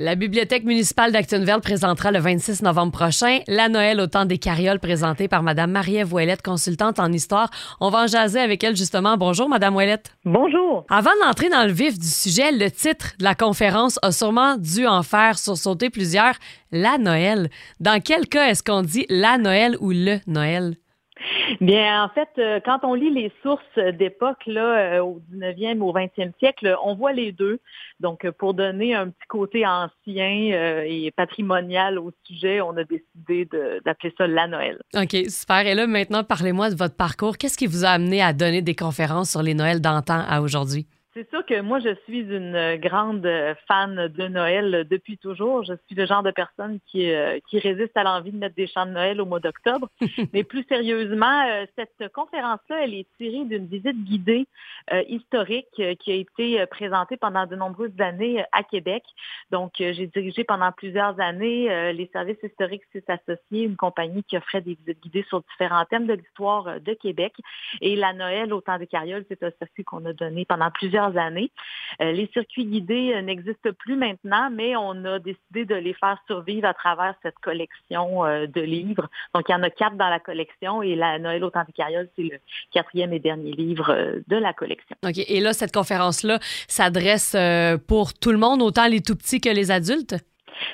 La Bibliothèque municipale d'Actonville présentera le 26 novembre prochain la Noël au temps des carrioles présentée par Mme Marie-Ève Ouellette, consultante en histoire. On va en jaser avec elle justement. Bonjour, Mme Ouellette. Bonjour. Avant d'entrer dans le vif du sujet, le titre de la conférence a sûrement dû en faire sursauter plusieurs. La Noël. Dans quel cas est-ce qu'on dit la Noël ou le Noël? Bien, en fait, euh, quand on lit les sources d'époque, là, euh, au 19e, au 20e siècle, on voit les deux. Donc, euh, pour donner un petit côté ancien et patrimonial au sujet, on a décidé d'appeler ça la Noël. OK, super. Et là, maintenant, parlez-moi de votre parcours. Qu'est-ce qui vous a amené à donner des conférences sur les Noëls d'antan à aujourd'hui? C'est sûr que moi, je suis une grande fan de Noël depuis toujours. Je suis le genre de personne qui, euh, qui résiste à l'envie de mettre des chants de Noël au mois d'octobre. Mais plus sérieusement, euh, cette conférence-là, elle est tirée d'une visite guidée euh, historique qui a été présentée pendant de nombreuses années à Québec. Donc, j'ai dirigé pendant plusieurs années les services historiques s'est associés, une compagnie qui offrait des visites guidées sur différents thèmes de l'histoire de Québec. Et la Noël au temps des carrioles, c'est un circuit qu'on a donné pendant plusieurs années. Euh, les circuits guidés euh, n'existent plus maintenant, mais on a décidé de les faire survivre à travers cette collection euh, de livres. Donc, il y en a quatre dans la collection et la Noël au temps des carrioles, c'est le quatrième et dernier livre de la collection. OK. Et là, cette conférence-là s'adresse pour tout le monde, autant les tout petits que les adultes?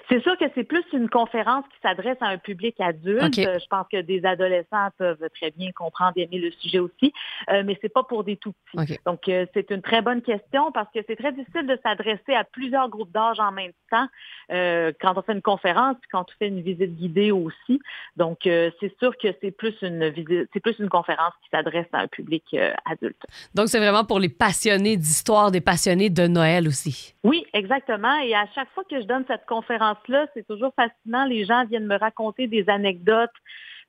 C'est sûr que c'est plus une conférence qui s'adresse à un public adulte. Je pense que des adolescents peuvent très bien comprendre et aimer le sujet aussi, euh, mais c'est pas pour des tout petits. Donc, euh, c'est une très bonne question parce que c'est très difficile de s'adresser à plusieurs groupes d'âge en même temps euh, quand on fait une conférence, puis quand on fait une visite guidée aussi. Donc, c'est sûr que c'est plus une visite, c'est plus une conférence qui s'adresse à un public adulte. Donc, c'est vraiment pour les passionnés d'histoire, des passionnés de Noël aussi. Oui, exactement. Et à chaque fois que je donne cette conférence c'est toujours fascinant. Les gens viennent me raconter des anecdotes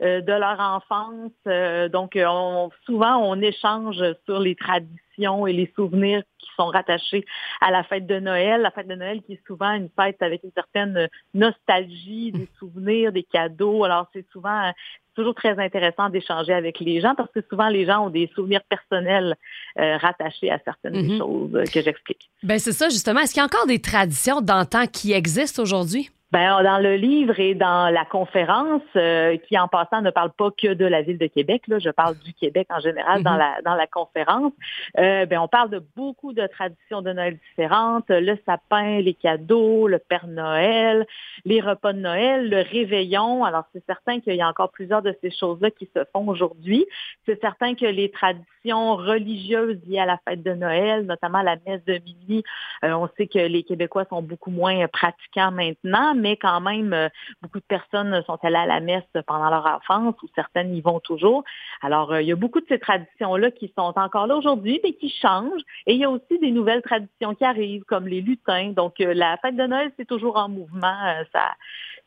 de leur enfance. Euh, donc, euh, souvent, on échange sur les traditions et les souvenirs qui sont rattachés à la fête de Noël. La fête de Noël qui est souvent une fête avec une certaine nostalgie, des souvenirs, des cadeaux. Alors, c'est souvent toujours très intéressant d'échanger avec les gens parce que souvent les gens ont des souvenirs personnels rattachés à certaines mm-hmm. choses que j'explique. Ben c'est ça justement. Est-ce qu'il y a encore des traditions d'antan qui existent aujourd'hui? Ben, dans le livre et dans la conférence, euh, qui en passant ne parle pas que de la ville de Québec, là, je parle du Québec en général dans, mhm. la, dans la conférence, euh, ben, on parle de beaucoup de traditions de Noël différentes, le sapin, les cadeaux, le Père Noël, les repas de Noël, le réveillon. Alors, c'est certain qu'il y a encore plusieurs de ces choses-là qui se font aujourd'hui. C'est certain que les traditions religieuses liées à la fête de Noël, notamment la messe de midi, euh, on sait que les Québécois sont beaucoup moins pratiquants maintenant, mais quand même, euh, beaucoup de personnes sont allées à la messe pendant leur enfance ou certaines y vont toujours. Alors, euh, il y a beaucoup de ces traditions-là qui sont encore là aujourd'hui, mais qui changent. Et il y a aussi des nouvelles traditions qui arrivent, comme les lutins. Donc, euh, la fête de Noël, c'est toujours en mouvement. ça,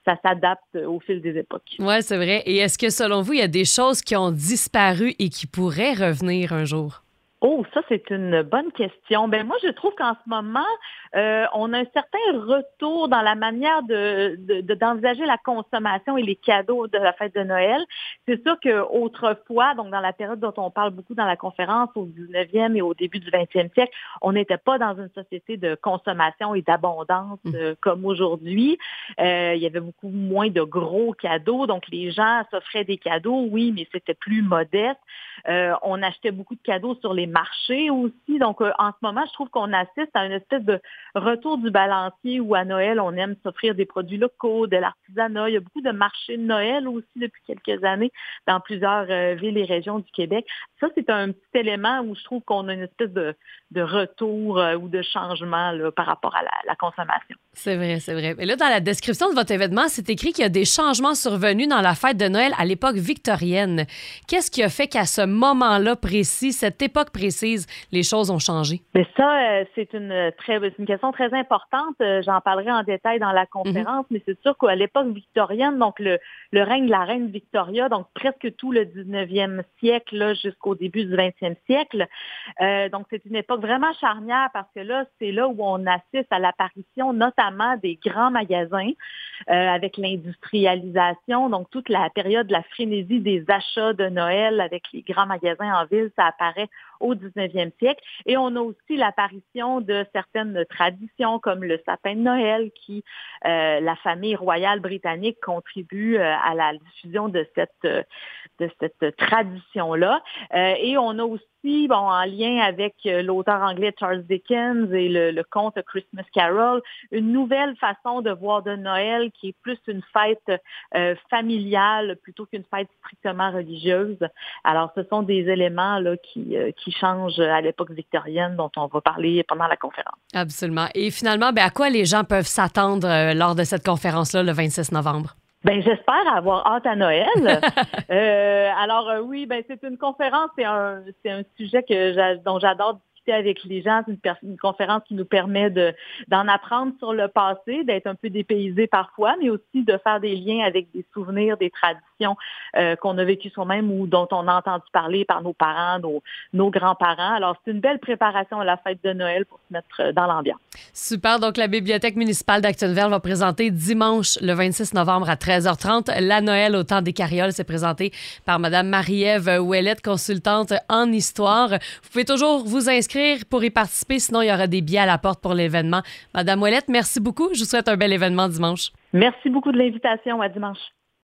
ça s'adapte au fil des époques. Oui, c'est vrai. Et est-ce que selon vous, il y a des choses qui ont disparu et qui pourraient revenir un jour? Oh, ça, c'est une bonne question. Ben moi, je trouve qu'en ce moment, euh, on a un certain retour dans la manière de, d'envisager la consommation et les cadeaux de la fête de Noël. C'est sûr qu'autrefois, donc dans la période dont on parle beaucoup dans la conférence au 19e et au début du 20e siècle, on n'était pas dans une société de consommation et d'abondance mmh. euh, comme aujourd'hui. Euh, il y avait beaucoup moins de gros cadeaux, donc les gens s'offraient des cadeaux, oui, mais c'était plus modeste. On achetait beaucoup de cadeaux sur les marché aussi. Donc, euh, en ce moment, je trouve qu'on assiste à une espèce de retour du balancier où à Noël, on aime s'offrir des produits locaux, de l'artisanat. Il y a beaucoup de marchés de Noël aussi depuis quelques années dans plusieurs euh, villes et régions du Québec. Ça, c'est un petit élément où je trouve qu'on a une espèce de, retour euh, ou de changement par rapport à la, consommation. C'est vrai, c'est vrai. Et là, dans la description de votre événement, c'est écrit qu'il y a des changements survenus dans la fête de Noël à l'époque victorienne. Qu'est-ce qui a fait qu'à ce moment-là précis, cette époque précise les choses ont changé? Mais ça, euh, c'est une très une question très importante. Euh, j'en parlerai en détail dans la conférence, mhm. mais c'est sûr qu'à l'époque victorienne, donc le, le règne de la reine Victoria, donc presque tout le 19e siècle jusqu'au début du 20e siècle. Euh, donc c'est une époque vraiment charnière parce que là, c'est là où on assiste à l'apparition notamment des grands magasins avec l'industrialisation, donc toute la période de la frénésie des achats de Noël avec les grands magasins en ville, ça apparaît au 19e siècle. Et on a aussi l'apparition de certaines traditions comme le sapin de Noël qui, euh, la famille royale britannique contribue euh, à la diffusion de cette, euh, de cette tradition-là. et on a aussi bon, en lien avec l'auteur anglais Charles Dickens et le, conte Christmas Carol, une nouvelle façon de voir de Noël qui est plus une fête familiale plutôt qu'une fête strictement religieuse. Alors, ce sont des éléments là, qui, qui change à l'époque victorienne dont on va parler pendant la conférence. Absolument. Et finalement, ben, à quoi les gens peuvent s'attendre euh, lors de cette conférence-là le 26 novembre? Ben j'espère avoir hâte à Noël. Euh, alors euh, oui, ben c'est une conférence, c'est un c'est un sujet que dont j'adore avec les gens. C'est une, conférence qui nous permet de, d'en apprendre sur le passé, d'être un peu dépaysé parfois, mais aussi de faire des liens avec des souvenirs, des traditions euh, qu'on a vécues soi-même ou dont on a entendu parler par nos parents, nos, nos grands-parents. Alors, c'est une belle préparation à la fête de Noël pour se mettre euh, dans l'ambiance. Super. Donc, la Bibliothèque municipale d'Actonville va présenter dimanche, le 26 novembre à 13h30, la Noël au temps des carrioles. C'est présenté par Mme Marie-Ève Ouellette, consultante en histoire. Vous pouvez toujours vous inscrire pour y participer. Sinon, il y aura des billets à la porte pour l'événement. Madame Ouellette, merci beaucoup. Je vous souhaite un bel événement dimanche. Merci beaucoup de l'invitation. À dimanche.